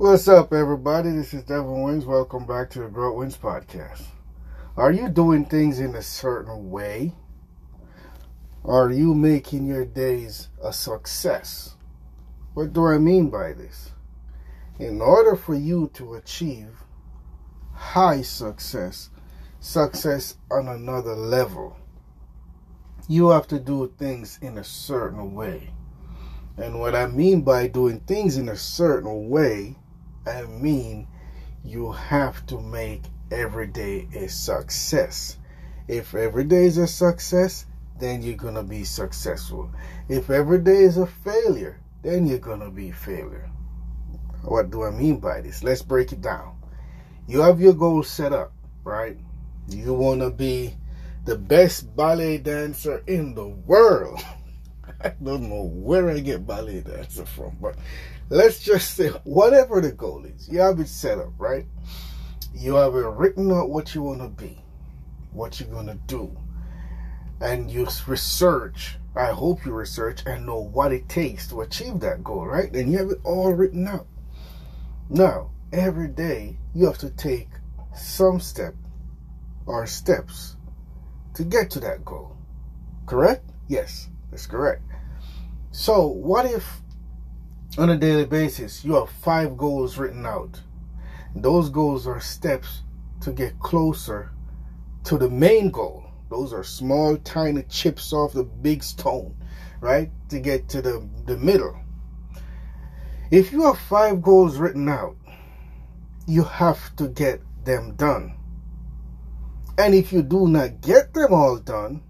What's up, everybody? This is Devin Wins. Welcome back to the Grow Wins podcast. Are you doing things in a certain way? Are you making your days a success? What do I mean by this? In order for you to achieve high success, success on another level, you have to do things in a certain way. And what I mean by doing things in a certain way I mean you have to make every day a success. If every day is a success, then you're going to be successful. If every day is a failure, then you're going to be a failure. What do I mean by this? Let's break it down. You have your goals set up, right? You want to be the best ballet dancer in the world. I don't know where I get ballet dancer from, but let's just say whatever the goal is, you have it set up, right? You have it written out what you want to be, what you're gonna do, and you research. I hope you research and know what it takes to achieve that goal, right? And you have it all written out. Now, every day you have to take some step or steps to get to that goal. Correct? Yes, that's correct. So, what if on a daily basis you have five goals written out? Those goals are steps to get closer to the main goal. Those are small, tiny chips off the big stone, right? To get to the, the middle. If you have five goals written out, you have to get them done. And if you do not get them all done,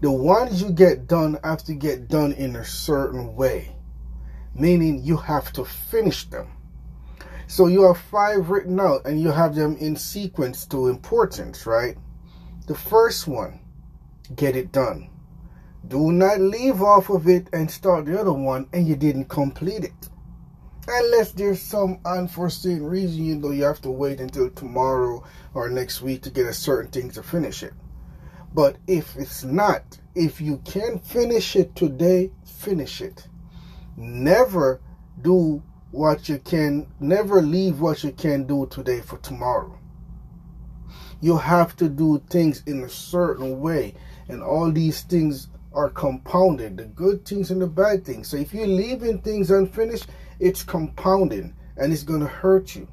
the ones you get done have to get done in a certain way, meaning you have to finish them. So you have five written out and you have them in sequence to importance, right? The first one, get it done. Do not leave off of it and start the other one and you didn't complete it. Unless there's some unforeseen reason, you know, you have to wait until tomorrow or next week to get a certain thing to finish it. But if it's not, if you can finish it today, finish it. Never do what you can, never leave what you can do today for tomorrow. You have to do things in a certain way, and all these things are compounded the good things and the bad things. So if you're leaving things unfinished, it's compounding and it's going to hurt you.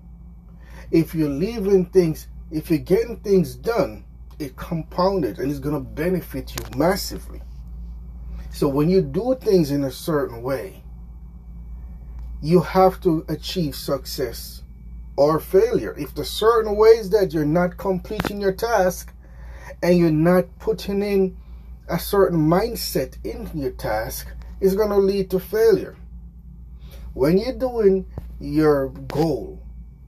If you're leaving things, if you're getting things done, it compounded and it's going to benefit you massively. So when you do things in a certain way, you have to achieve success or failure. If the certain ways that you're not completing your task and you're not putting in a certain mindset in your task, is going to lead to failure. When you're doing your goal,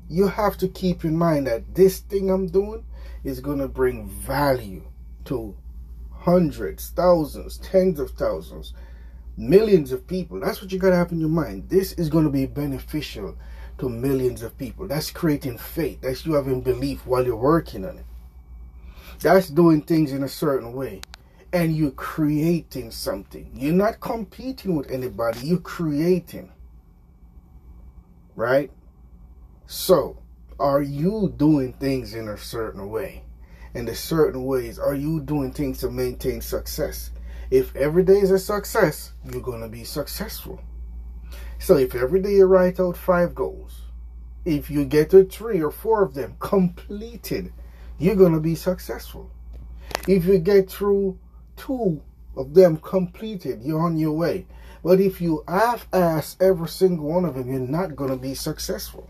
you have to keep in mind that this thing I'm doing is going to bring value to hundreds, thousands, tens of thousands, millions of people. That's what you got to have in your mind. This is going to be beneficial to millions of people. That's creating faith. That's you having belief while you're working on it. That's doing things in a certain way. And you're creating something. You're not competing with anybody. You're creating. Right? So, are you doing things in a certain way? And the certain ways, are you doing things to maintain success? If every day is a success, you're going to be successful. So if every day you write out five goals, if you get to three or four of them completed, you're going to be successful. If you get through two of them completed, you're on your way. But if you half-ass every single one of them, you're not going to be successful.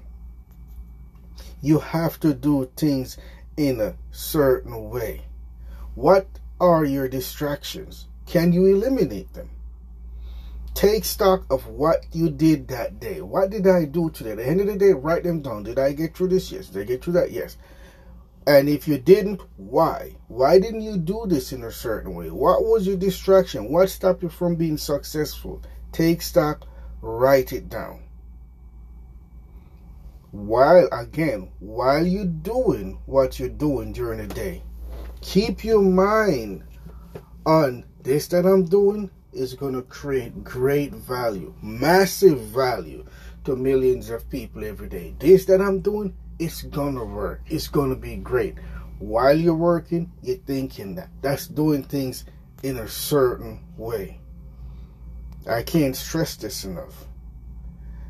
You have to do things in a certain way. What are your distractions? Can you eliminate them? Take stock of what you did that day. What did I do today? At the end of the day, write them down. Did I get through this? Yes. Did I get through that? Yes. And if you didn't, why? Why didn't you do this in a certain way? What was your distraction? What stopped you from being successful? Take stock, write it down while again while you're doing what you're doing during the day keep your mind on this that i'm doing is going to create great value massive value to millions of people every day. This that I'm doing, it's gonna work. It's gonna be great. While you're working, you're thinking that. That's doing things in a certain way. I can't stress this enough.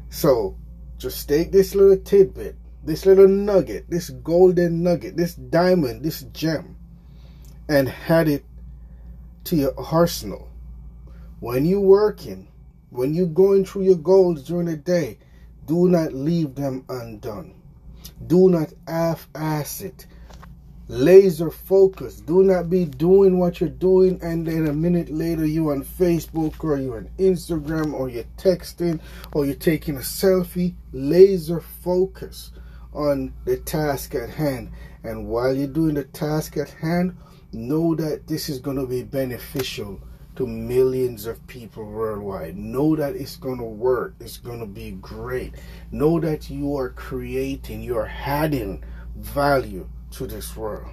So, just take this little tidbit, this little nugget, this golden nugget, this diamond, this gem, and add it to your arsenal. When you're working, when you're going through your goals during the day, do not leave them undone. Do not half ass it. Laser focus. Do not be doing what you're doing and then a minute later you on Facebook or you on Instagram or you're texting or you're taking a selfie. Laser focus on the task at hand. And while you're doing the task at hand, know that this is going to be beneficial to millions of people worldwide. Know that it's going to work. It's going to be great. Know that you are creating, you're adding value to this world.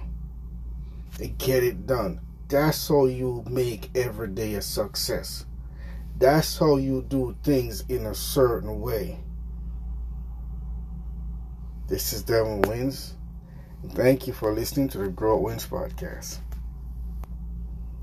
And get it done. That's how you make every day a success. That's how you do things in a certain way. This is Devin Wins. Thank you for listening to the Grow Wins podcast.